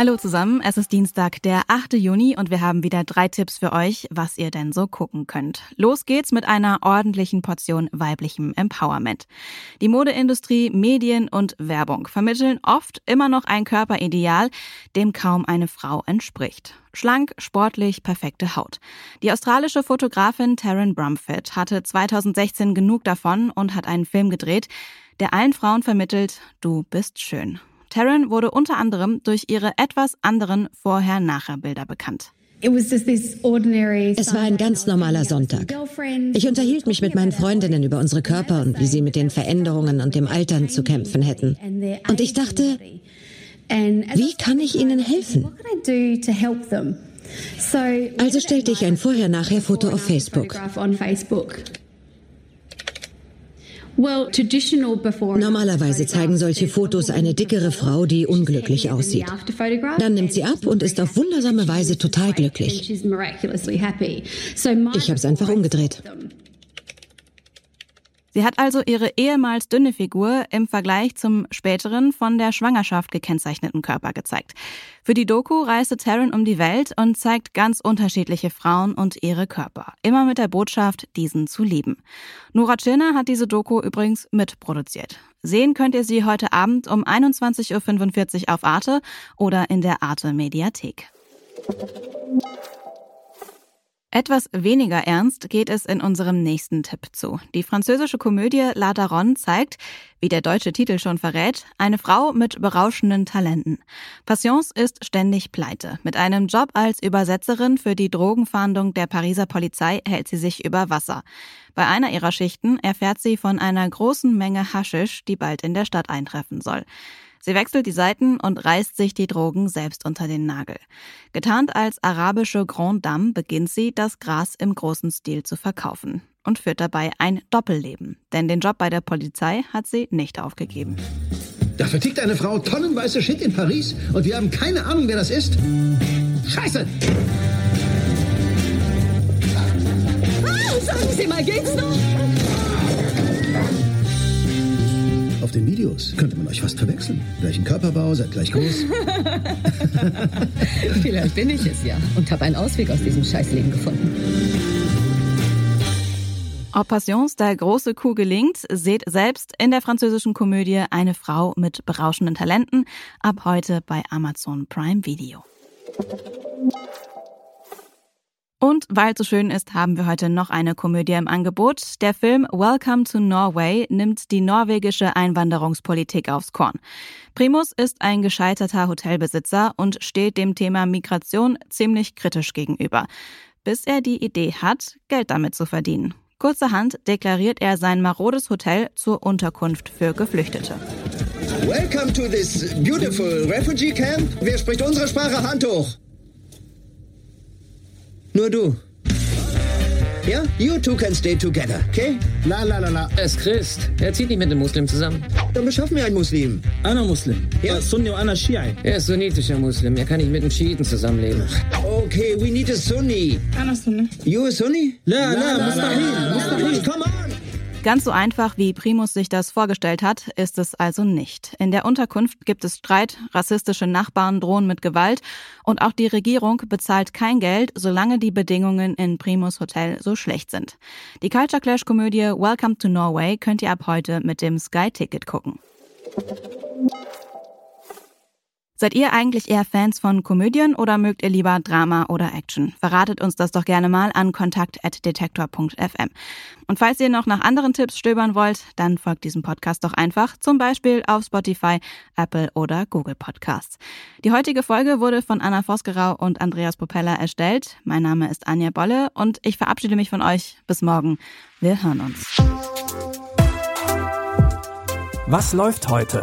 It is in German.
Hallo zusammen, es ist Dienstag, der 8. Juni und wir haben wieder drei Tipps für euch, was ihr denn so gucken könnt. Los geht's mit einer ordentlichen Portion weiblichem Empowerment. Die Modeindustrie, Medien und Werbung vermitteln oft immer noch ein Körperideal, dem kaum eine Frau entspricht. Schlank, sportlich, perfekte Haut. Die australische Fotografin Taryn Brumfitt hatte 2016 genug davon und hat einen Film gedreht, der allen Frauen vermittelt, du bist schön. Taryn wurde unter anderem durch ihre etwas anderen Vorher-Nachher-Bilder bekannt. Es war ein ganz normaler Sonntag. Ich unterhielt mich mit meinen Freundinnen über unsere Körper und wie sie mit den Veränderungen und dem Altern zu kämpfen hätten. Und ich dachte, wie kann ich ihnen helfen? Also stellte ich ein Vorher-Nachher-Foto auf Facebook. Normalerweise zeigen solche Fotos eine dickere Frau, die unglücklich aussieht. Dann nimmt sie ab und ist auf wundersame Weise total glücklich. Ich habe es einfach umgedreht. Sie hat also ihre ehemals dünne Figur im Vergleich zum späteren von der Schwangerschaft gekennzeichneten Körper gezeigt. Für die Doku reiste Taryn um die Welt und zeigt ganz unterschiedliche Frauen und ihre Körper. Immer mit der Botschaft, diesen zu lieben. Nora Tschirner hat diese Doku übrigens mitproduziert. Sehen könnt ihr sie heute Abend um 21.45 Uhr auf Arte oder in der Arte Mediathek. Etwas weniger ernst geht es in unserem nächsten Tipp zu. Die französische Komödie La Daronne zeigt, wie der deutsche Titel schon verrät, eine Frau mit berauschenden Talenten. Patience ist ständig pleite. Mit einem Job als Übersetzerin für die Drogenfahndung der Pariser Polizei hält sie sich über Wasser. Bei einer ihrer Schichten erfährt sie von einer großen Menge Haschisch, die bald in der Stadt eintreffen soll. Sie wechselt die Seiten und reißt sich die Drogen selbst unter den Nagel. Getarnt als arabische Grand Dame beginnt sie, das Gras im großen Stil zu verkaufen und führt dabei ein Doppelleben. Denn den Job bei der Polizei hat sie nicht aufgegeben. Da vertickt eine Frau tonnenweise Shit in Paris und wir haben keine Ahnung, wer das ist. Scheiße! Ah, sagen Sie mal, geht's noch? Auf den Videos könnte man euch fast verwechseln. Gleichen Körperbau, seid gleich groß. Vielleicht bin ich es ja und habe einen Ausweg aus diesem Scheißleben gefunden. Ob Passions der große Coup gelingt, seht selbst in der französischen Komödie Eine Frau mit berauschenden Talenten ab heute bei Amazon Prime Video. Und weil es so schön ist, haben wir heute noch eine Komödie im Angebot. Der Film Welcome to Norway nimmt die norwegische Einwanderungspolitik aufs Korn. Primus ist ein gescheiterter Hotelbesitzer und steht dem Thema Migration ziemlich kritisch gegenüber, bis er die Idee hat, Geld damit zu verdienen. Kurzerhand deklariert er sein marodes Hotel zur Unterkunft für Geflüchtete. Welcome to this beautiful refugee camp. Wer spricht unsere Sprache? Hand hoch. Nur du. Ja? You two can stay together, okay? La la la la. Es Christ. Er zieht nicht mit einem Muslim zusammen. Dann beschaffen wir einen Muslim. Einer Muslim. Ja. Sunni und einer Shiite. Er ist sunnitischer Muslim. Er kann nicht mit einem Schiiten zusammenleben. Okay, we need a Sunni. Einer Sunni. You a Sunni? La la, la, la, la, la, la, la, la, la, la, la, la, la, la, Ganz so einfach, wie Primus sich das vorgestellt hat, ist es also nicht. In der Unterkunft gibt es Streit, rassistische Nachbarn drohen mit Gewalt und auch die Regierung bezahlt kein Geld, solange die Bedingungen in Primus Hotel so schlecht sind. Die Culture Clash Komödie Welcome to Norway könnt ihr ab heute mit dem Sky Ticket gucken. Seid ihr eigentlich eher Fans von Komödien oder mögt ihr lieber Drama oder Action? Verratet uns das doch gerne mal an kontakt.detektor.fm. Und falls ihr noch nach anderen Tipps stöbern wollt, dann folgt diesem Podcast doch einfach, zum Beispiel auf Spotify, Apple oder Google Podcasts. Die heutige Folge wurde von Anna Vosgerau und Andreas Propeller erstellt. Mein Name ist Anja Bolle und ich verabschiede mich von euch. Bis morgen. Wir hören uns. Was läuft heute?